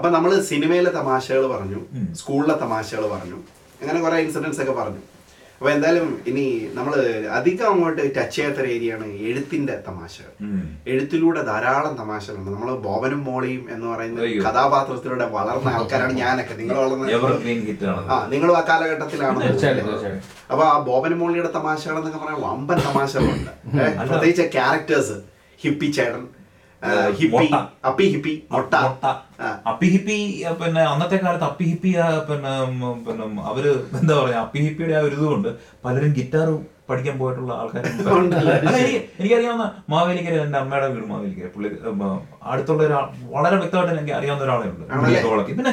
അപ്പൊ നമ്മൾ സിനിമയിലെ തമാശകൾ പറഞ്ഞു സ്കൂളിലെ തമാശകൾ പറഞ്ഞു അങ്ങനെ കുറെ ഇൻസിഡൻസ് ഒക്കെ പറഞ്ഞു. അപ്പൊ എന്തായാലും ഇനി നമ്മൾ അധികം അങ്ങോട്ട് ടച്ച് ചെയ്യാത്ത ഏരിയയാണ് എഴുത്തിന്റെ തമാശകൾ. എഴുത്തിലൂടെ ധാരാളം തമാശകളുണ്ട്. നമ്മൾ ബോബനും മോളിയും എന്ന് പറയുന്ന. കഥാപാത്രത്തിലൂടെ വളർന്ന ആൾക്കാരാണ് ഞാനൊക്കെ. നിങ്ങൾ വളർന്ന ആ നിങ്ങളും ആ കാലഘട്ടത്തിലാണ്. അപ്പൊ ആ ബോബനും മോളിയുടെ തമാശകൾ എന്നൊക്കെ പറയാൻ വമ്പൻ തമാശകളുണ്ട്. പ്രത്യേകിച്ച് ക്യാരക്ടേഴ്സ് ഹിപ്പി ചേട്ടൻ ഹിപ്പി. അപ്പി ഹിപ്പി മൊട്ട. ആ. അപ്പിഹിപ്പി പിന്നെ അന്നത്തെ കാലത്ത് അപ്പി ഹിപ്പി പിന്നെ പിന്നെ അവർ എന്താ പറയാ അപ്പി ഹിപ്പിയുടെ ആ ഒരു ഇതുകൊണ്ട് പലരും ഗിറ്റാർ പഠിക്കാൻ പോയിട്ടുള്ള ആൾക്കാർ എനിക്കറിയാവുന്ന മാവേലിക്കര എന്റെ അമ്മയുടെ വീട് മാവേലിക്കര. പുള്ളി അടുത്തുള്ള ഒരാൾ വളരെ വ്യക്തമായിട്ട് എനിക്ക് അറിയാവുന്ന ഒരാളെ ഉണ്ട് പിന്നെ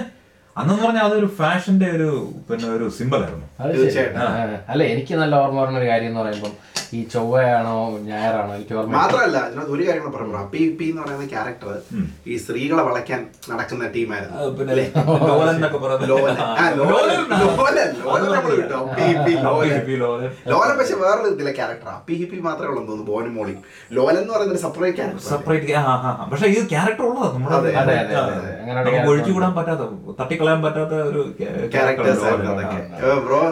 അന്നെന്ന് പറഞ്ഞാൽ അതൊരു ഫാഷന്റെ ഒരു പിന്നെ ഒരു സിമ്പിൾ ആയിരുന്നു. അത് ശരി. ആ, അല്ല എനിക്ക് നല്ല ഓർമ്മ പറഞ്ഞ ഒരു കാര്യം എന്ന് പറയുമ്പോൾ ഈ ചൊവ്വയാണോ ഞായറാണോ എനിക്ക് ഓർമ്മ മാത്രമല്ല ഇതിനകത്ത് ഒരു കാര്യം കൂടെ പറഞ്ഞു അപ്പി പി എന്ന് പറയുന്ന ക്യാരക്ടർ ഈ സ്ത്രീകളെ വളയ്ക്കാൻ നടക്കുന്ന ടീമായിരുന്നു. പിന്നെ ലോലൻ എന്നൊക്കെ പറയുന്നത്. ലോലൻ. ആ, ലോലൻ. ലോലൻ. ലോലൻ. നമ്മൾ വിട്ടു. അപ്പി ഹിപ്പി ലോലൻ. അപ്പിഹിപ്പി, ലോലൻ. ലോലൻ പക്ഷെ വേറൊരു ഇതിലെ ക്യാരക്ടറാ അപ്പി ഹിപ്പി മാത്രമേ ഉള്ളൂ തോന്നുന്നു ബോനും മോളിയും. ലോലൻ എന്ന് പറയുന്ന ഒരു സെപ്പറേറ്റ് ക്യാരക്ടർ സെപ്പറേറ്റ് പക്ഷേ ഈ ക്യാരക്ടർ ഉള്ളതാ നമ്മുടെ അതെ, അതെ, അതെ, അതെ, അതെ. അങ്ങനെ ഒരു നമുക്ക് character ഒഴിച്ചുകൂടാൻ പറ്റാത്ത തട്ടിക്കളയാൻ പറ്റാത്ത ഒരു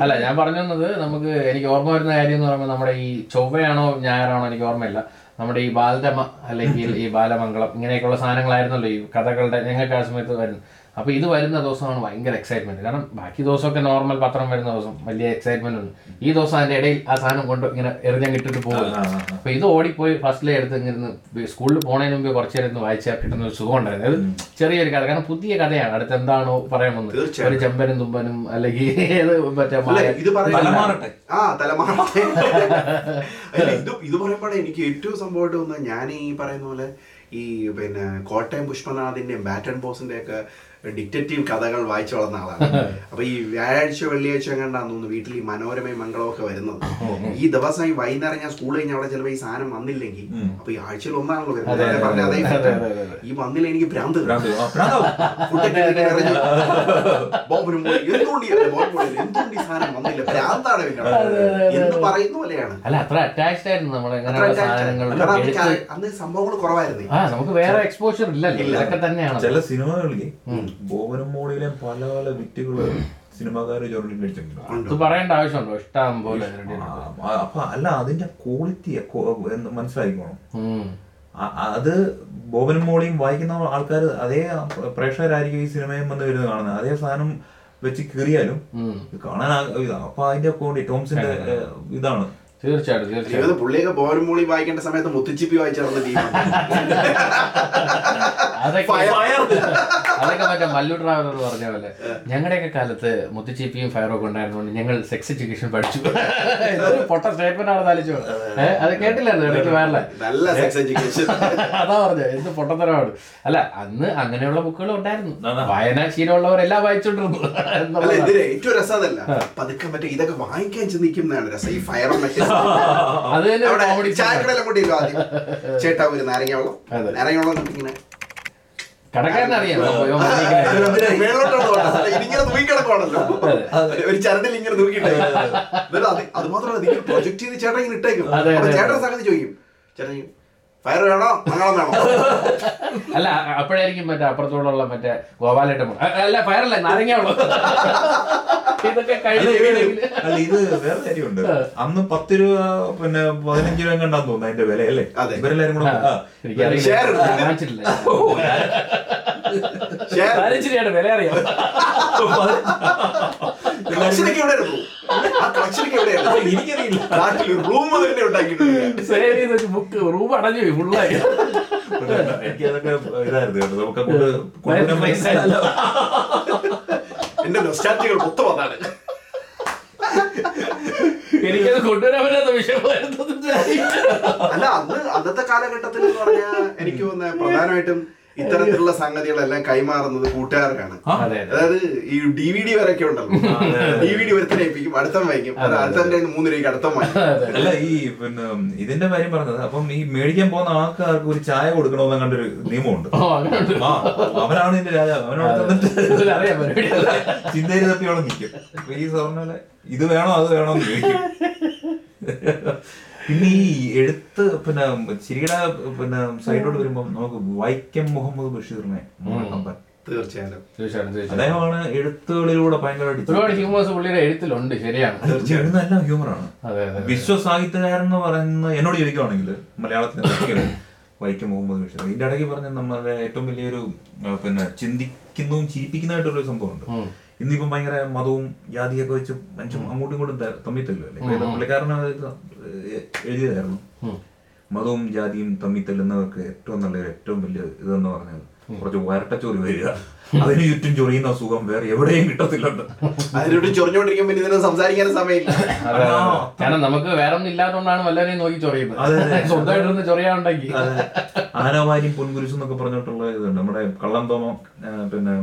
അല്ല ഞാൻ പറഞ്ഞു വന്നത് നമുക്ക് എനിക്ക് ഓർമ്മ വരുന്ന കാര്യം എന്ന് പറയുമ്പോൾ നമ്മുടെ ഈ ചൊവ്വയാണോ ഞായറാണോ എനിക്ക് ഓർമ്മയില്ല. നമ്മുടെ ഈ ബാലരമ അല്ലെങ്കിൽ ഈ ബാലമംഗളം ഇങ്ങനെയൊക്കെയുള്ള സാധനങ്ങളായിരുന്നല്ലോ ഈ കഥകളുടെ ഞങ്ങൾക്ക് ആ സമയത്ത് വരുന്നത്. അപ്പൊ ഇത് വരുന്ന ദിവസമാണ് ഭയങ്കര എക്സൈറ്റ്മെന്റ് കാരണം ബാക്കി ദിവസമൊക്കെ നോർമൽ പത്രം വരുന്ന ദിവസം വലിയ എക്സൈറ്റ്മെന്റ് ഉണ്ട് ഈ ദിവസം അതിന്റെ ഇടയിൽ ആ സാധനം കൊണ്ട് ഇങ്ങനെ എറിഞ്ഞാൽ കിട്ടിട്ട് പോകും. ആ, ആ, ആ. അപ്പൊ ഇത് ഓടിപ്പോയി ഫസ്റ്റിലെ എടുത്ത് ഇങ്ങനെ സ്കൂളിൽ പോണതിന് മുമ്പ് കുറച്ച് നേരം വായിച്ചാൽ കിട്ടുന്ന ഒരു സുഖം ഉണ്ടായിരുന്നു. അത് ചെറിയൊരു കഥ. കാരണം പുതിയ കഥയാണ്. അടുത്ത് എന്താണോ പറയാൻ വന്നത്. ഒരു ചെമ്പനും തുമ്പനും അല്ലെങ്കിൽ ഏത് മറ്റേ ഇത് പറയുന്നത് ആ തലമാറട്ടെ. ഇത് ഇത് പറയുമ്പോഴേ എനിക്ക് ഏറ്റവും സംഭവമായിട്ട് തോന്നുന്നത് ഞാൻ ഈ പറയുന്ന പോലെ ഈ പിന്നെ കോട്ടയം പുഷ്പനാഥിന്റെയും ബാറ്റൺ ബോസിന്റെ ഒക്കെ ഡിറ്റക്റ്റീവ് കഥകൾ വായിച്ചു വളർന്ന ആളാണ്. അപ്പൊ ഈ വ്യാഴാഴ്ച വെള്ളിയാഴ്ച കണ്ടാന്ന് തോന്നുന്നു വീട്ടിൽ ഈ മനോരമയും മംഗളവും ഒക്കെ വരുന്നത് ഈ ദിവസം ഈ വൈകുന്നേരം ഞാൻ സ്കൂളിൽ കഴിഞ്ഞ അവിടെ ചിലപ്പോൾ ഈ സാധനം വന്നില്ലെങ്കിൽ അപ്പൊ ഈ ആഴ്ചയിൽ ഒന്നാണല്ലോ വരുന്നത്. പറഞ്ഞ അതേ. ഈ വന്നില്ല എനിക്ക് ഭ്രാന്ത്. എന്തുകൊണ്ട് സാധനം വന്നില്ല. ഭ്രാന്താണ് പിന്നെ എന്ന് പറയുന്ന പോലെയാണ്. അല്ല അത്ര അറ്റാച്ച്ഡ് ആയിരുന്നു നമ്മൾ അത്ര എങ്ങനെയുള്ള attached ആണ്. സാധനങ്ങൾ കാരണം അന്ന് സംഭവങ്ങൾ കുറവായിരുന്നു. ആ നമുക്ക് വേറെ എക്സ്പോഷർ ഇല്ലല്ലോ. ഇതൊക്കെ തന്നെയാണ്. ചില സിനിമകളിൽ ബോബനും മോളിയിലെ പല പല വിറ്റുകൾ സിനിമാക്കാര് ചോറിൽ മേടിച്ചിട്ടുണ്ട്. പറയേണ്ട ആവശ്യമുണ്ടോ? ഇഷ്ടം പോലെ അപ്പൊ അല്ല അതിന്റെ ക്വാളിറ്റി മനസ്സിലാക്കിക്കോണം. അത് ബോബനും മോളിയും വായിക്കുന്ന ആൾക്കാർ അതേ പ്രേക്ഷകരായിരിക്കും ഈ സിനിമയും വന്ന് വരുന്നത് കാണുന്നത്. അതേ സാധനം വെച്ച് കീറിയാലും കാണാൻ അപ്പൊ അതിന്റെ അക്കൗണ്ട് ടോംസിന്റെ ഇതാണ്. തീർച്ചയായിട്ടും തീർച്ചയായിട്ടും. പുള്ളിയൊക്കെ ബോബനും മൂളി വായിക്കേണ്ട സമയത്ത് മുത്തുച്ചിപ്പി വായിച്ചു നടന്ന അതൊക്കെ മറ്റേ മല്ലു ട്രാവലർ പറഞ്ഞ പോലെ ഞങ്ങളുടെയൊക്കെ കാലത്ത് മുത്തുച്ചിപ്പിയും ഫയറൊക്കെ ഉണ്ടായിരുന്നുകൊണ്ട് ഞങ്ങൾ സെക്സ് എഡ്യൂക്കേഷൻ പഠിച്ചു. ഇതൊരു പൊട്ട സ്റ്റേറ്റ്മെന്റ് ആണ് താലിച്ചു ഏഹ് അത് കേട്ടില്ലായിരുന്നു? ഇടയ്ക്ക് വേറെ നല്ല സെക്സ് എഡ്യൂക്കേഷൻ അതാ പറഞ്ഞത്. എന്ത് പൊട്ടത്തരമാണ്. അല്ല അന്ന് അങ്ങനെയുള്ള ബുക്കുകൾ ഉണ്ടായിരുന്നു. അതാ. വായനാശീലമുള്ളവരെല്ലാം വായിച്ചോണ്ടിരുന്നു. ഏറ്റവും രസം അതല്ല. പതുക്കെ മറ്റേ ഇതൊക്കെ വാങ്ങിക്കാൻ ചിന്തിക്കുന്നതാണ് രസം. ഈ ഫയറും മറ്റേ അത് തന്നെ ഒരു അവിടെ comedy scene ആണ്. ആദ്യം. ചേട്ടാ ഒരു നാരങ്ങ വെള്ളം അതെ. നാരങ്ങ വെള്ളം ഇങ്ങനെ കടക്കാരനറിയാം ഇവൻ വന്നിരിക്കുന്നത്. അതിന് മേളിലോട്ടാണ് പോകേണ്ടത്. അല്ല, ഇതിങ്ങനെ തൂക്കിക്കിടക്കുവാണല്ലോ. ഒരു ചരടിൽ ഇങ്ങനെ തൂക്കിയിട്ട് എന്നിട്ട് അത് അത് മാത്രമല്ല ഇതിങ്ങനെ പ്രൊജക്ട് ചെയ്ത് ചേട്ടൻ ഇങ്ങനെ ഇട്ടേക്കും. അതെ, അപ്പൊ അതെ, ചേട്ടൻ സംഗതി ചോദിക്കും. ചേട്ടൻ ഫയർ വേണോ? മംഗളം വേണോ? അല്ല അപ്പോഴായിരിക്കും മറ്റേ അപ്പുറത്തോടുള്ള മറ്റേ ഗോപാലേട്ടൻ അല്ല ഫയർ അല്ല പയറല്ല നാരങ്ങയുള്ളൂ. ഇതൊക്കെ അല്ല ഇത് വേറെ കാര്യമുണ്ട്. അന്ന് പത്ത് രൂപ പിന്നെ പതിനഞ്ച് രൂപ കണ്ടാന്ന് തോന്നുന്നു അതിന്റെ വില അല്ലേ. ഇവരെല്ലാരും കൂടെ പതിനഞ്ചിനാണ് വില അറിയാം. കളക്ഷനൊക്കെ എവിടെയായിരുന്നു ആ കളക്ഷനൊക്കെ എവിടെയാണ് എനിക്കറിയില്ല. നാട്ടിൽ റൂം തന്നെ ഉണ്ടാക്കിയിട്ടുണ്ട്. സേവ് ചെയ്ത് വെച്ച് ബുക്ക് റൂം അടഞ്ഞു പോയി ഫുള്ളായി എനിക്ക് അതൊക്കെ ഇതായിരുന്നു കേട്ടോ. നമുക്ക് പൈസ. എന്റെ നൊസ്റ്റാറ്റികൾ മൊത്തം അതാണ്. എനിക്കത് കൊണ്ടുവരാൻ പറ്റാത്ത വിഷയമായിരുന്നു അല്ല അന്ന് അന്നത്തെ കാലഘട്ടത്തിൽ എന്ന് പറഞ്ഞാൽ എനിക്ക് തോന്നുന്ന പ്രധാനമായിട്ടും ഇത്തരത്തിലുള്ള സംഗതികളെല്ലാം കൈമാറുന്നത് കൂട്ടുകാർക്കാണ്. അതായത് ഈ ഡി വി ഡി വരൊക്കെ ഉണ്ടല്ലോ. ഡി വി ഡി ഒരുത്തനെ ഏൽപ്പിക്കും അടുത്തം വായിക്കും. അടുത്ത അടുത്തന്റെ മൂന്ന് രൂപയ്ക്ക് അടുത്തം വായിക്കും. അല്ല ഈ പിന്നെ ഇതിന്റെ കാര്യം പറഞ്ഞത് അപ്പം ഈ മേടിക്കാൻ പോകുന്ന ആൾക്കാർക്ക് ഒരു ചായ കൊടുക്കണമെന്ന് കണ്ടൊരു നിയമമുണ്ട്. ആ അവനാണ് ഇതിന്റെ രാജാവ്. അവനോട് ചിന്തയിൽ തപ്പിയോളം നിൽക്കും. ഈ പറഞ്ഞ ഇത് വേണോ അത് വേണോ എന്ന് ചോദിക്കും. പിന്നെ ഈ എഴുത്ത് പിന്നെ ചിരിയുടെ പിന്നെ സൈഡിലോട്ട് വരുമ്പോൾ നമുക്ക് വൈക്കം മുഹമ്മദ് ബഷീറിനെ തീർച്ചയായും തീർച്ചയായിട്ടും. അദ്ദേഹമാണ് എഴുത്തുകളിലൂടെ ഭയങ്കര ഒരുപാട് ഹ്യൂമേഴ്സ് പുള്ളിയുടെ എഴുത്തിലുണ്ട് ശരിയാണ്. തീർച്ചയായിട്ടും എല്ലാം ഹ്യൂമറാണ് അതെ അതെ വിശ്വ സാഹിത്യകാരൻ എന്ന് പറയുന്ന എന്നോട് ചോദിക്കുവാണെങ്കിൽ മലയാളത്തിൽ വൈക്കം മുഹമ്മദ് ബഷീർ. ഇതിന്റെ ഇടയ്ക്ക് പറഞ്ഞ നമ്മളെ ഏറ്റവും വലിയൊരു പിന്നെ ചിന്തിക്കുന്നതും ചിരിപ്പിക്കുന്നതായിട്ടുള്ള സംഭവമുണ്ട്. ഇന്നിപ്പം ഭയങ്കര മതവും ജാതിയൊക്കെ വെച്ച് മനുഷ്യൻ അങ്ങോട്ടും ഇങ്ങോട്ടും തമ്മിത്തല്ലോ തമ്മിൽ തല്ലുമല്ലേ പുള്ളിക്കാരൻ അത് എഴുതിയതായിരുന്നു. മതവും ജാതിയും തമ്മിൽ ഏറ്റവും നല്ല ഏറ്റവും വലിയ ഇതെന്ന് പറഞ്ഞത് കുറച്ച് വരട്ടച്ചോറി വരിക. അതിന് ചുറ്റും ചൊറിയുന്ന സുഖം വേറെ എവിടെയും കിട്ടത്തില്ലുണ്ട് അതിനോട് ചൊറിഞ്ഞോണ്ടിരിക്കുമ്പോ ഇതിനെ സംസാരിക്കാൻ സമയമില്ല. കാരണം നമുക്ക് വേറെ ഒന്നും ഇല്ലാത്തതുകൊണ്ടാണ് വല്ലവരെയും നോക്കി ചൊറിയുന്നത്. സ്വന്തമായിട്ടൊന്ന് ചൊറിയാണ്ടെങ്കിൽ. ആനവാരിയും പൊൻകുരിശും എന്നൊക്കെ പറഞ്ഞിട്ടുള്ള ഇതുണ്ട്. നമ്മുടെ കള്ളന്തോമം തോമം പിന്നെ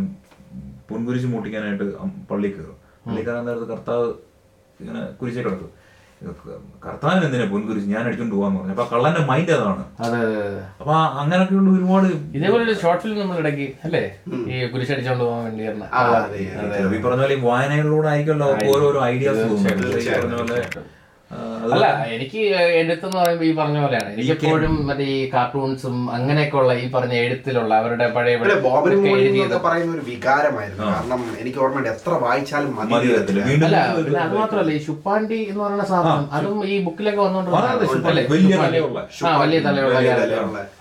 പൊൻകുരിശ് മൂട്ടിക്കാനായിട്ട് പള്ളി കയറും പള്ളി കയറാൻ നേരത്ത് കർത്താവ് ഇങ്ങനെ കുരിശെ കിടക്കും കർത്താവിന് എന്തിനാ പൊൻകുരിശ്? ഞാൻ അടിച്ചോണ്ട് പോവാന്ന് പറഞ്ഞു. അപ്പൊ കള്ളന്റെ മൈൻഡ് അതാണ്. അതെ അതെ അതെ. അപ്പൊ അങ്ങനെയൊക്കെയുള്ള ഒരുപാട് ഇതേപോലെ ഒരു ഷോർട്ട് ഫിലിം നമ്മൾ ഇടയ്ക്ക് അല്ലേ? ഈ കുരിശ് അടിച്ചോണ്ട് പോകാൻ വേണ്ടി. ഈ പറഞ്ഞ പോലെ ഈ വായനകളിലൂടെ ആയിരിക്കുമല്ലോ ഓരോരോ ഐഡിയാസ് തോന്നുന്നത് ഈ പറഞ്ഞ പോലെ അല്ല എനിക്ക് എഴുത്തെന്ന് പറയുമ്പോ ഈ പറഞ്ഞ പോലെയാണ്. എനിക്ക് എപ്പോഴും മറ്റേ ഈ കാർട്ടൂൺസും അങ്ങനെയൊക്കെ ഉള്ള ഈ പറഞ്ഞ എഴുത്തിലുള്ള അവരുടെ പഴയ പറയുന്ന ഒരു വികാരമായിരുന്നു. കാരണം എനിക്ക് ഓർമ്മയുണ്ട് എത്ര വായിച്ചാലും അല്ല പിന്നെ അത് മാത്രമല്ല ഈ ശുപ്പാണ്ടി എന്ന് പറയുന്ന സാധനം അതും ഈ ബുക്കിലൊക്കെ വന്നോണ്ട്? വലിയ തലയുള്ള. ആ വലിയ തലയുള്ള വലിയ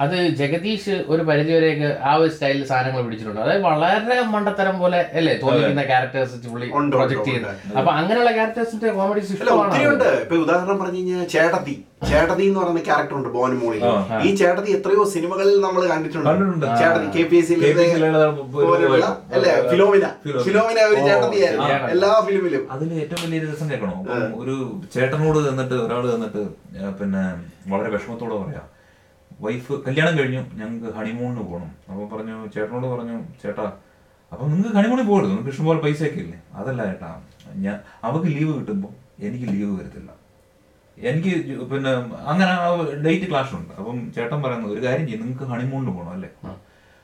അത് ജഗദീഷ് ഒരു പരിധിവരെയൊക്കെ ആ ഒരു സ്റ്റൈലിൽ സാധനങ്ങൾ പിടിച്ചിട്ടുണ്ട്. അതായത് വളരെ മണ്ടത്തരം പോലെ അല്ലേ തോന്നിക്കുന്ന ക്യാരക്ടേഴ്സ് പുള്ളി പ്രൊജക്ട് ചെയ്യുന്നത് അപ്പൊ അങ്ങനെയുള്ള ക്യാരക്ടേഴ്സിന്റെ കോമഡീസ് ഇഷ്ടമാണ്. ഇപ്പൊ ഉദാഹരണം പറഞ്ഞു കഴിഞ്ഞാൽ ചേട്ടത്തി. ചേട്ടത്തി എന്ന് പറയുന്ന ക്യാരക്ടർ ഉണ്ട് ബോൻ മോളിൽ ഈ ചേട്ടത്തി എത്രയോ സിനിമകളിൽ നമ്മൾ കണ്ടിട്ടുണ്ട്. ചേട്ടതി ചേട്ടത്തി കെ പി എസ് സി പോലുള്ള അല്ലേ? ഫിലോമിന. ഫിലോമിന. ഒരു ചേട്ടത്തിയായിരുന്നു എല്ലാ ഫിലിമിലും. അതിൽ ഏറ്റവും വലിയ രസം കേൾക്കണോ? ഒരു ചേട്ടനോട് തന്നിട്ട് ഒരാൾ തന്നിട്ട് പിന്നെ വളരെ വിഷമത്തോടെ പറയാം. വൈഫ് കല്യാണം കഴിഞ്ഞു. ഞങ്ങൾക്ക് ഹണിമൂണിന് പോകണം അപ്പോൾ പറഞ്ഞു ചേട്ടനോട് പറഞ്ഞു ചേട്ടാ അപ്പം നിങ്ങൾക്ക് ഹണിമൂണിൽ പോകരുത്. നിങ്ങൾക്ക് ഇഷ്ടംപോലെ പൈസയൊക്കെ ഇല്ലേ? അതല്ല ചേട്ടാ ഞാൻ അവക്ക് ലീവ് കിട്ടുമ്പോൾ എനിക്ക് ലീവ് വരത്തില്ല. എനിക്ക് പിന്നെ അങ്ങനെ ഡേറ്റ് ക്ലാഷ് ഉണ്ട് അപ്പം ചേട്ടൻ പറയുന്നത് ഒരു കാര്യം ചെയ്യും. നിങ്ങൾക്ക് ഹണിമൂണിന് പോകണം അല്ലേ?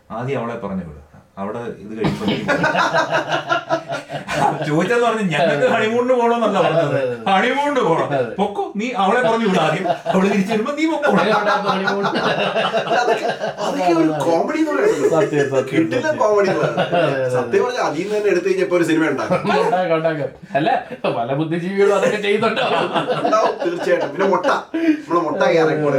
ആദ്യം അവളെ പറഞ്ഞു വിടുക അവിടെ ഇത് കഴിയുമ്പോൾ ചോദിച്ചെന്ന് പറഞ്ഞു ഞങ്ങൾക്ക് ഹണിമൂണിന് പോകണമെന്നല്ല പറഞ്ഞത്. ഹണിമൂണിന് പോകണം പൊക്കോ നീ അവളെ പറഞ്ഞു വിടാതെ ആദ്യം. അവൾ തിരിച്ചു വരുമ്പോ നീ പൊക്കോ. അതൊക്കെ അതൊക്കെ ഒരു കോമഡി സത്യം, സത്യം, കിട്ടില്ല. കോമഡി സത്യം പറഞ്ഞാൽ അതിൽ നിന്ന് തന്നെ എടുത്തു കഴിഞ്ഞപ്പോ ഒരു സിനിമ ഉണ്ടാക്കാം. അല്ല? പല ബുദ്ധിജീവികളും അതൊക്കെ ചെയ്യുന്നുണ്ടാവും തീർച്ചയായിട്ടും. പിന്നെ മുട്ട. നമ്മളെ മുട്ട ക്യാരക്ടർ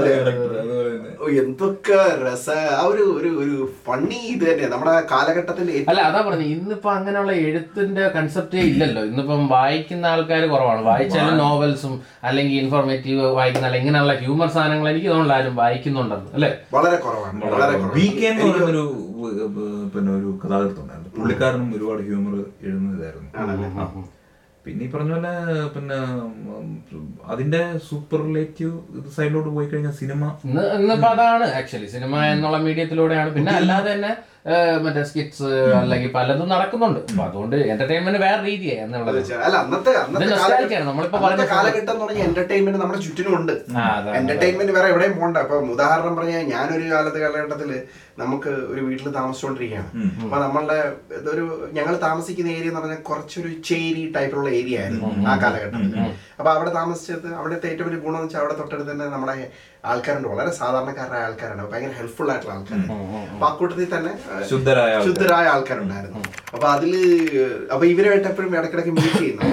എന്തൊക്കെ രസ. ആ ഒരു ഒരു ഒരു ഫണ്ണി ഇത് തന്നെ. നമ്മുടെ കാലഘട്ടത്തിന്റെ അല്ല അതാ പറഞ്ഞു. ഇന്നിപ്പോ അങ്ങനെയുള്ള എഴുത്തിന്റെ കൺസെപ്റ്റേ ഇല്ലല്ലോ. ഇന്നിപ്പം വായിക്കുന്ന ആൾക്കാർ കുറവാണ്. വായിച്ചാലും നോവൽസും അല്ലെങ്കിൽ ഇൻഫോർമേറ്റീവ് വായിക്കുന്ന അല്ലെങ്കിൽ ഇങ്ങനെയുള്ള ഹ്യൂമർ സാധനങ്ങൾ എനിക്ക് തോന്നുന്നു ആരും വായിക്കുന്നുണ്ടെന്ന് അല്ലെ? വളരെ കുറവാണ്. വളരെ ഏർ, പിന്നെ ഒരു കഥാകൃത്ത് ഉണ്ടായിരുന്നു പുള്ളിക്കാരനും ഒരുപാട് ഹ്യൂമർ എഴുതുന്നതായിരുന്നു. പിന്നെ ഈ പറഞ്ഞ പോലെ പിന്നെ അതിന്റെ സൂപ്പർ റിലേറ്റീവ് സൈഡിലോട്ട് പോയി കഴിഞ്ഞാൽ സിനിമ ഇന്നിപ്പോ അതാണ് ആക്ച്വലി സിനിമ എന്നുള്ള മീഡിയത്തിലൂടെയാണ് പിന്നെ അല്ലാതെ തന്നെ മറ്റേ സ്കിറ്റ്സ് അല്ലെങ്കിൽ പലതും നടക്കുന്നുണ്ട്. അപ്പൊ അതുകൊണ്ട് എന്റർടൈൻമെന്റ് വേറെ രീതിയായി കാലഘട്ടം പറഞ്ഞാൽ എന്റർടൈൻമെന്റ് നമ്മുടെ ചുറ്റിനും ഉണ്ട്. എന്റർടൈൻമെന്റ് വേറെ എവിടെയും പോകണ്ട അപ്പൊ ഉദാഹരണം പറഞ്ഞാൽ ഞാനൊരു കാലത്ത് കാലഘട്ടത്തിൽ നമുക്ക് ഒരു വീട്ടിൽ താമസിച്ചുകൊണ്ടിരിക്കുകയാണ് അപ്പൊ നമ്മളുടെ ഒരു ഞങ്ങൾ താമസിക്കുന്ന ഏരിയ എന്ന് പറഞ്ഞാൽ കുറച്ചൊരു ചേരി ടൈപ്പിലുള്ള ഏരിയ ആയിരുന്നു ആ കാലഘട്ടത്തിൽ അപ്പൊ അവിടെ താമസിച്ചത് അവിടുത്തെ ഏറ്റവും വലിയ ഗുണം എന്ന് വെച്ചാൽ അവിടെ തൊട്ടടുത്ത് തന്നെ നമ്മുടെ ആൾക്കാരുണ്ട്. വളരെ സാധാരണക്കാരായ ആൾക്കാരാണ്. ഭയങ്കര ഹെൽപ്ഫുൾ ആയിട്ടുള്ള ആൾക്കാരാണ്. അപ്പൊ ആ കൂട്ടത്തിൽ തന്നെ ശുദ്ധരായ ആൾക്കാരുണ്ടായിരുന്നു. അപ്പൊ അതിൽ അപ്പൊ ഇവരുമായിട്ട് എപ്പോഴും ഇടക്കിടക്ക് മീറ്റ് ചെയ്യുന്നു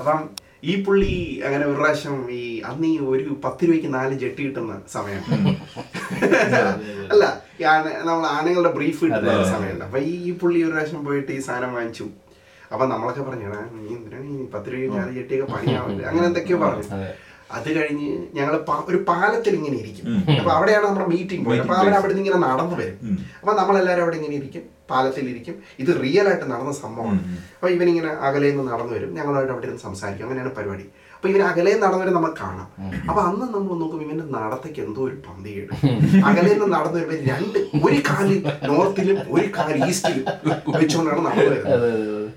അപ്പം ഈ പുള്ളി അങ്ങനെ ഒരു പ്രാവശ്യം ഈ അന്ന് ഈ ഒരു പത്ത് രൂപയ്ക്ക് നാല് ജെട്ടി കിട്ടുന്ന സമയം. അല്ല ഈ ആന നമ്മൾ ആണുങ്ങളുടെ ബ്രീഫ് കിട്ടുന്ന സമയമുണ്ട്. അപ്പൊ ഈ പുള്ളി ഒരു പ്രാവശ്യം പോയിട്ട് ഈ സാധനം വാങ്ങിച്ചു. അപ്പൊ നമ്മളൊക്കെ പറഞ്ഞു "എടാ, നീ എന്തിനാണ് ഈ പത്ത് രൂപയ്ക്ക് നാല് ജെട്ടിയൊക്കെ പണിയാവില്ല? അങ്ങനെ എന്തൊക്കെയോ പറഞ്ഞു. അത്. കഴിഞ്ഞ് ഞങ്ങൾ ഒരു പാലത്തിൽ ഇങ്ങനെ ഇരിക്കും. അപ്പൊ അവിടെയാണ് നമ്മുടെ മീറ്റിംഗ് പോയത് അപ്പൊ അവർ അവിടെ നിന്ന് ഇങ്ങനെ നടന്നു വരും. അപ്പൊ നമ്മളെല്ലാരും അവിടെ ഇങ്ങനെ ഇരിക്കും. പാലത്തിൽ ഇരിക്കും ഇത് റിയൽ ആയിട്ട് നടന്ന സംഭവമാണ്. അപ്പോൾ ഇവനിങ്ങനെ അകലെ നിന്ന് നടന്നു വരും. ഞങ്ങളായിട്ട് അവിടെ ഇരുന്ന് സംസാരിക്കും. അങ്ങനെയാണ് പരിപാടി. അപ്പൊ ഇവൻ അകലെ നടന്നു വരും നമ്മൾ കാണാം. അപ്പൊ അന്ന് നമ്മൾ നോക്കും ഇവന്റെ നടത്തേക്ക് എന്തോ ഒരു പന്തികേട്. അകലെ നിന്ന് നടന്നു വരുമ്പോൾ രണ്ട് ഒരു കാലിൽ നോർത്തിലും ഒരു കാൽ ഈസ്റ്റിലും വെച്ചുകൊണ്ടാണ് നടന്നു വരുന്നത്.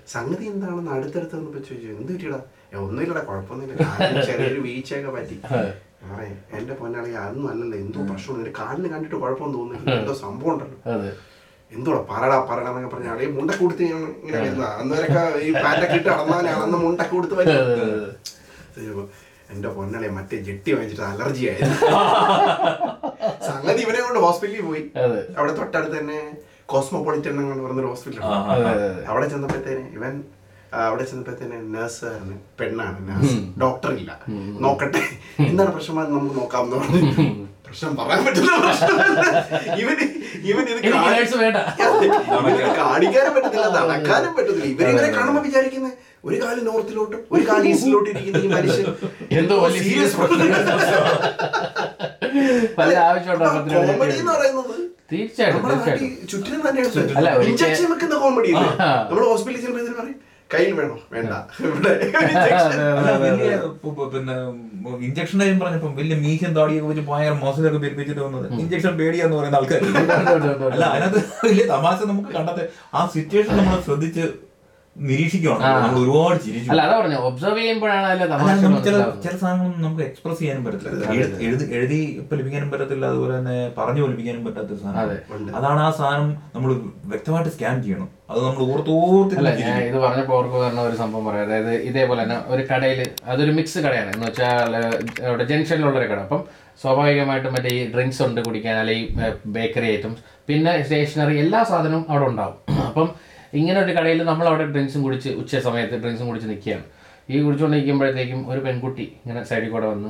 സംഗതി എന്താണെന്ന് അടുത്തടുത്ത് വന്നപ്പോ ചോദിച്ചു എന്ത് പറ്റിയടാ? "ഏ, ഒന്നുമില്ലടാ കുഴപ്പമൊന്നുമില്ല. ചെറിയൊരു വീഴ്ചയൊക്കെ പറ്റി. എന്റെ പൊന്നാളി അതൊന്നും അല്ലല്ലോ. എന്തോ പ്രശ്നമുണ്ട് കാലിന് കണ്ടിട്ട് കുഴപ്പമൊന്നും തോന്നുന്നില്ല എന്തോ സംഭവം ഉണ്ടല്ലോ. എന്തോടാ പറടാ പറടാ എന്നൊക്കെ പറഞ്ഞ ആളെ മുണ്ടൊക്കെ കൊടുത്ത് ഞാൻ ഇങ്ങനെ വരുന്ന അന്നേരൊക്കെ ഈ പാറ്റൊക്കെ ഇട്ട് നടന്നാലാണ് അന്ന് മുണ്ടൊക്കെ കൊടുത്ത് വരുന്നത് എന്റെ പൊന്നളെ മറ്റേ ജെട്ടി വാങ്ങിച്ചിട്ട് അലർജി ആയിരുന്നു സംഗതി ഇവനെ കൊണ്ട് ഹോസ്പിറ്റലിൽ പോയി. അവിടെ തൊട്ടടുത്ത് തന്നെ കോസ്മോപൊളിറ്റൻ എന്ന് പറഞ്ഞൊരു ഹോസ്പിറ്റലാണ്. അവിടെ ചെന്നപ്പോഴത്തേന് ഇവൻ അവിടെ ചെന്നപ്പോഴത്തേന് നേഴ്സായിരുന്നു പെണ്ണാണ് നേഴ്സ് ഡോക്ടർ ഇല്ല നോക്കട്ടെ. എന്താണ് പ്രശ്നം? നമുക്ക് നോക്കാം എന്ന് പറഞ്ഞു പ്രശ്നം പറയാൻ പറ്റുന്ന പ്രശ്നം ഇവന് ഇവൻ ഇത് വേണ്ട. ഇവന് കാണിക്കാനും പറ്റത്തില്ല നടക്കാനും പറ്റത്തില്ല. ഇവരിങ്ങനെ കാണുമ്പോ വിചാരിക്കുന്നത് ഒരു കാൽ നോർത്തിലോട്ടും ഒരു കാൽ ഈസ്റ്റിലോട്ടും ഇരിക്കുന്ന ഈ മനുഷ്യൻ. എന്തോ പല ആവശ്യമുണ്ടോ കോമഡി എന്ന് പറയുന്നത് തീർച്ചയായിട്ടും ചുറ്റിനും അല്ല, തന്നെയാണ് ഇഞ്ചക്ഷൻ വെക്കുന്ന കോമഡി. നമ്മൾ ഹോസ്പിറ്റലിൽ ചെല്ലുമ്പോൾ പറയും കയ്യിൽ വേണോ. വേണ്ട. ഇവിടെ പിന്നെ ഇഞ്ചക്ഷൻ കാര്യം പറഞ്ഞപ്പോ വലിയ മീശൻ താടിയൊക്കെ വെച്ച് ഭയങ്കര മസിലൊക്കെ പെരുപ്പിച്ചിട്ട് വന്നത്. ഇഞ്ചക്ഷൻ പേടിയാന്ന് പറയുന്ന ആൾക്കാർ അല്ല അതിനകത്ത് വലിയ തമാശ നമുക്ക് കണ്ടത് ആ സിറ്റുവേഷൻ നമ്മൾ ശ്രദ്ധിച്ച് നിരീക്ഷിക്കണം ആ. നമ്മൾ ഒരുപാട് ചിരിച്ചു അല്ല അതാ പറഞ്ഞു ഒബ്സർവ് ചെയ്യുമ്പോഴാണ് അതിലെ അല്ല, തമാശ നമുക്ക് ചില ചില സാധനങ്ങളൊന്നും നമുക്ക് എക്സ്പ്രസ് ചെയ്യാനും പറ്റത്തില്ല. എഴുതി- എഴുതി എഴുതി ഫലിപ്പിക്കാനും പറ്റത്തില്ല അതുപോലെ തന്നെ പറഞ്ഞു ഫലിപ്പിക്കാനും പറ്റാത്ത സാധനം. അതാണ് ആ സാധനം നമ്മൾ വ്യക്തമായിട്ട് സ്കാൻ ചെയ്യണം. അത് നമ്മൾ അല്ല ഓർത്തോർത്ത് ഞാൻ ഇത് പറഞ്ഞപ്പോൾ ഓർക്ക് പറഞ്ഞ ഒരു സംഭവം പറയാം. അതായത് ഇതേപോലെ തന്നെ ഒരു കടയിൽ അതൊരു മിക്സ് കടയാണ്. എന്ന് വെച്ചാൽ അവിടെ ജംഗ്ഷനിലുള്ള ഒരു കട. അപ്പം സ്വാഭാവികമായിട്ടും മറ്റേ ഈ ഡ്രിങ്ക്സ് ഉണ്ട് കുടിക്കാൻ അല്ലെങ്കിൽ ബേക്കറി ഐറ്റംസ്. പിന്നെ സ്റ്റേഷനറി എല്ലാ സാധനവും അവിടെ ഉണ്ടാവും. അപ്പം ഇങ്ങനെ ഒരു കടയിൽ നമ്മൾ അവിടെ ഡ്രിങ്ക്സും കുടിച്ച് ഉച്ച സമയത്ത് ഡ്രിങ്ക്സും കുടിച്ച് നിൽക്കുകയാണ്. ഈ കുടിച്ചുകൊണ്ടിരിക്കുമ്പോഴത്തേക്കും ഒരു പെൺകുട്ടി ഇങ്ങനെ സൈഡിൽ കൂടെ വന്ന്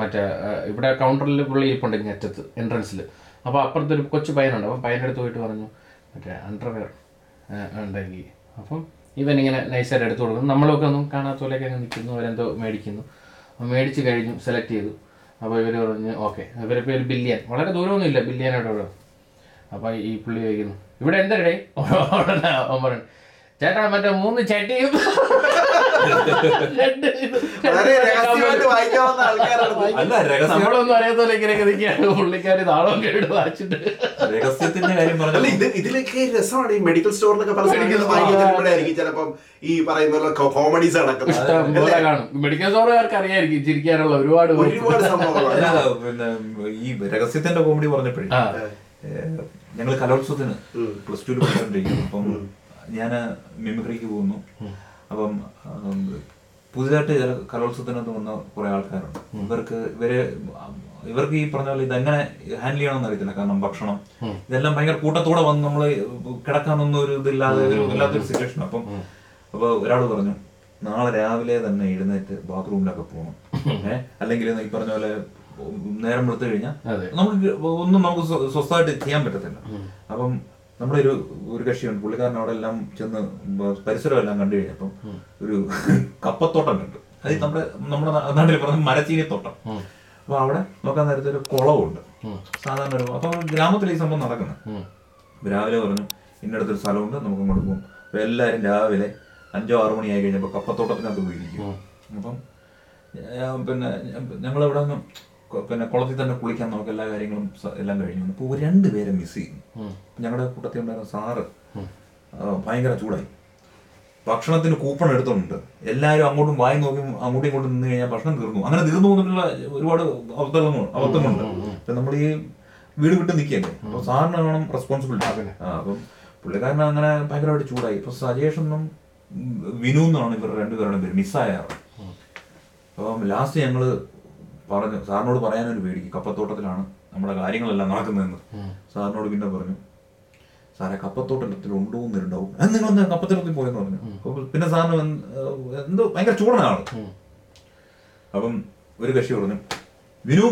മറ്റേ ഇവിടെ കൗണ്ടറിൽ പുള്ളി ഇരിപ്പുണ്ട് ഇങ്ങനെ അറ്റത്ത് എൻട്രൻസിൽ അപ്പോൾ അപ്പുറത്ത് ഒരു കൊച്ചു പയ്യനുണ്ട്. അപ്പോൾ പയ്യന്റെ അടുത്ത് പോയിട്ട് പറഞ്ഞു മറ്റേ അണ്ടർവെയർ ഉണ്ടെങ്കിൽ അപ്പം ഇവൻ ഇങ്ങനെ നൈസായിട്ട് എടുത്തു കൊടുക്കുന്നു. നമ്മളൊക്കെ ഒന്നും കാണാത്ത പോലെയൊക്കെ അങ്ങനെ നിൽക്കുന്നു. അവരെന്തോ മേടിക്കുന്നു. മേടിച്ച് കഴിഞ്ഞു സെലക്ട് ചെയ്തു. അപ്പോൾ ഇവർ പറഞ്ഞു ഓക്കെ. ഇവരെ പേര് ബില്യൻ. വളരെ ദൂരമൊന്നുമില്ല. ബില്യനായിട്ട് ഇവിടെ അപ്പോൾ ഈ പുള്ളി ചോദിക്കുന്നു ഇവിടെ എന്തരടേ അവൻ ചേട്ടാ മറ്റേ മൂന്ന് ചട്ടിയും നമ്മളൊന്നും ഇങ്ങനെയൊക്കെ നിൽക്കുകയാണ്. പുള്ളിക്കാർ വായിച്ചിട്ട്. രഹസ്യത്തിന്റെ കാര്യം ഇത് ഇതിലൊക്കെ രസമാണ്. ഈ മെഡിക്കൽ സ്റ്റോറിലൊക്കെ പല വാങ്ങിക്കുമ്പോഴായിരിക്കും ചിലപ്പം ഈ പറയുന്ന കോമഡീസ് നടക്കുന്നത്. കാണും. മെഡിക്കൽ സ്റ്റോറുകാർക്ക് അറിയായിരിക്കും ചിരിക്കാനുള്ള ഒരുപാട് ഒരുപാട് സംഭവങ്ങൾ പിന്നെ ഈ രഹസ്യത്തിന്റെ കോമഡി പറഞ്ഞപ്പോഴേ. ഞങ്ങൾ കലോത്സവത്തിന് പ്ലസ് ടുവിൽ പഠിച്ചോണ്ടിരിക്കുന്നു അപ്പം ഞാൻ മിമിക്രിക്ക് പോകുന്നു. അപ്പം പുതിയതായിട്ട് ചില കലോത്സവത്തിനകത്ത് വന്ന കുറെ ആൾക്കാരുണ്ട്. ഇവർക്ക് ഇവർ ഇവർക്ക് ഈ പറഞ്ഞ പോലെ ഇതെങ്ങനെ ഹാൻഡിൽ ചെയ്യണമെന്ന് അറിയത്തില്ല. കാരണം ഭക്ഷണം. ഇതെല്ലാം ഭയങ്കര കൂട്ടത്തോടെ വന്ന് നമ്മൾ കിടക്കാനൊന്നും ഒരു ഇതില്ലാതെ ഒരു വല്ലാത്തൊരു സിറ്റുവേഷൻ അപ്പം അപ്പൊ ഒരാൾ പറഞ്ഞു നാളെ രാവിലെ തന്നെ എഴുന്നേറ്റ് ബാത്റൂമിലൊക്കെ പോകണം ഏഹ് അല്ലെങ്കിൽ ഈ പറഞ്ഞ പോലെ നേരം വെളുത്തു കഴിഞ്ഞാൽ. നമുക്ക് ഒന്നും നമുക്ക് സ്വ- സ്വസ്ഥമായിട്ട് ചെയ്യാൻ പറ്റത്തില്ല. അപ്പം നമ്മുടെ ഒരു ഒരു കക്ഷിയുണ്ട് പുള്ളിക്കാരൻ അവിടെ എല്ലാം ചെന്ന് പരിസരം എല്ലാം കണ്ടു കഴിഞ്ഞപ്പം ഒരു കപ്പത്തോട്ടം കണ്ടു അത് നമ്മുടെ നമ്മുടെ നാട്ടിൽ പറഞ്ഞ മരച്ചീനിത്തോട്ടം. അപ്പൊ അവിടെ നോക്കാൻ നേരത്തെ ഒരു കുളമുണ്ട് സാധാരണ ഒരു അപ്പൊ ഗ്രാമത്തിൽ ഈ സംഭവം നടക്കുന്നത് രാവിലെ പറഞ്ഞു ഇന്നടത്തൊരു സ്ഥലമുണ്ട് നമുക്ക് അങ്ങോട്ട് പോകും അപ്പൊ എല്ലാവരും രാവിലെ അഞ്ചോ ആറു മണിയായി ആയി കഴിഞ്ഞപ്പോൾ കപ്പത്തോട്ടത്തിനകത്ത് പോയിരിക്കും. അപ്പം പിന്നെ ഞങ്ങൾ ഇവിടെ നിന്ന് പിന്നെ കുളത്തിൽ തന്നെ കുളിക്കാൻ നമുക്ക് എല്ലാ കാര്യങ്ങളും എല്ലാം കഴിഞ്ഞു. അപ്പോൾ രണ്ടുപേരെ മിസ് ചെയ്യുന്നു. ഞങ്ങളുടെ കൂട്ടത്തിൽ ഉണ്ടായിരുന്ന സാറ് ഭയങ്കര ചൂടായി. ഭക്ഷണത്തിന് കൂപ്പൺ എടുത്തിട്ടുണ്ട് എല്ലാവരും അങ്ങോട്ടും വായി നോക്കി അങ്ങോട്ടും ഇങ്ങോട്ടും നിന്ന് കഴിഞ്ഞാൽ ഭക്ഷണം തീർന്നു. അങ്ങനെ തീർന്നു പോകുന്നുള്ള ഒരുപാട് അബദ്ധങ്ങളുണ്ട് അബദ്ധങ്ങളുണ്ട് അപ്പം നമ്മൾ ഈ വീട് വിട്ട് നിൽക്കല്ലേ അപ്പൊ സാറിന് വേണം റെസ്പോൺസിബിലിറ്റി അപ്പം പുള്ളിക്കാരൻ അങ്ങനെ ഭയങ്കരമായിട്ട് ചൂടായി. ഇപ്പൊ സജേഷ് എന്നും വിനു എന്നാണ് ഇവർ രണ്ടുപേരുടെ പേര്. മിസ്സായ അപ്പം ലാസ്റ്റ് ഞങ്ങൾ പറഞ്ഞു. സാറിനോട് പറയാനൊരു പേടിക്ക്. കപ്പത്തോട്ടത്തിലാണ് നമ്മുടെ കാര്യങ്ങളെല്ലാം നടക്കുന്നതെന്ന്. സാറിനോട് പിന്നെ പറഞ്ഞു സാറേ കപ്പത്തോട്ടത്തിൽ ഉണ്ടോ എന്നൊരു ഡൗട്ട് നിങ്ങൾ ഒന്ന് കപ്പത്തോട്ടത്തിൽ പോയെന്ന് പറഞ്ഞു? പിന്നെ സാറിന് എന്ത് ഭയങ്കര ചൂടനാണ് അപ്പം ഒരു കക്ഷി പറഞ്ഞു വിനു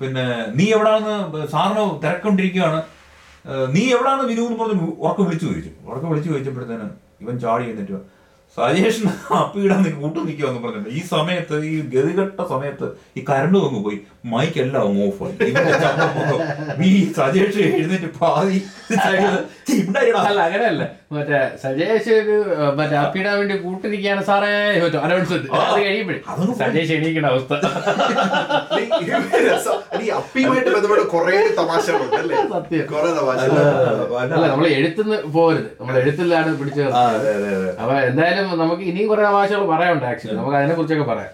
പിന്നെ നീ എവിടാന്ന് സാറിന് തിരക്കൊണ്ടിരിക്കുകയാണ്. നീ എവിടാണ് വിനു എന്ന് പറഞ്ഞു ഉറക്കം വിളിച്ചു ചോദിച്ചു. ഉറക്കം വിളിച്ചു ചോദിച്ചപ്പോഴത്തേന് ഇവൻ ചാടി എന്നിട്ട് സജേഷൻ അപ്പീടാൻ കൂട്ടു നിൽക്കുമെന്ന് പറഞ്ഞിട്ട് ഈ സമയത്ത് ഈ ഗതികെട്ട സമയത്ത് ഈ കരണ്ട് വന്നു പോയി. മൈക്ക് എല്ലാം ഓഫ് ആയി. ഈ സജേഷ് എഴുന്നേറ്റ് പാതി അല്ല അങ്ങനെയല്ല. മറ്റേ സജേഷ് ഒരു മറ്റേ അപ്പിടാൻ വേണ്ടി കൂട്ടിരിക്കുകയാണ് സാറേ. അനൗൺസ്മെന്റ് അനൗൺസ് അത് കഴിയുമ്പോഴേ സജേഷ് എണീക്കേണ്ട അവസ്ഥ. അപ്പിയുമായിട്ട് ബന്ധപ്പെട്ട കുറെ തമാശകളുണ്ട് അല്ലേ സത്യം. കുറെ അല്ല നമ്മൾ എഴുത്തുനിന്ന് പോരുത് നമ്മൾ എഴുത്തിലാണ് പിടിച്ചത് അതെ, അതെ, അതെ. അപ്പൊ എന്തായാലും നമുക്ക് ഇനിയും കുറെ തമാശകൾ പറയാനുണ്ട് ആക്ച്വലി നമുക്ക് അതിനെ കുറിച്ചൊക്കെ പറയാം.